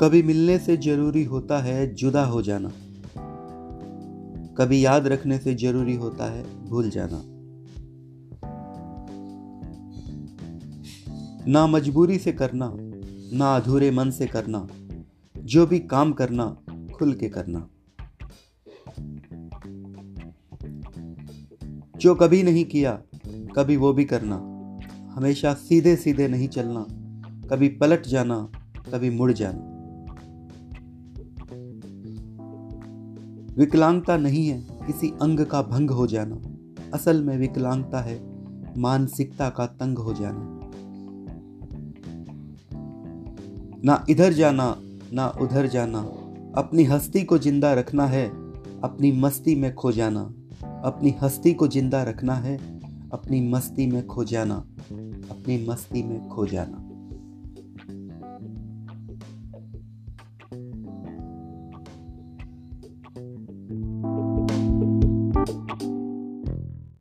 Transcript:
कभी मिलने से ज़रूरी होता है जुदा हो जाना। कभी याद रखने से ज़रूरी होता है भूल जाना। ना मजबूरी से करना, ना अधूरे मन से करना, जो भी काम करना, खुल के करना। जो कभी नहीं किया, कभी वो भी करना। हमेशा सीधे सीधे नहीं चलना, कभी पलट जाना, कभी मुड़ जाना। विकलांगता नहीं है, किसी अंग का भंग हो जाना। असल में विकलांगता है, मानसिकता का तंग हो जाना। ना इधर जाना, ना उधर जाना। अपनी हस्ती को ज़िंदा रखना है, अपनी मस्ती में खो जाना। अपनी हस्ती को ज़िंदा रखना है, अपनी मस्ती में खो जाना। अपनी मस्ती में खो जाना।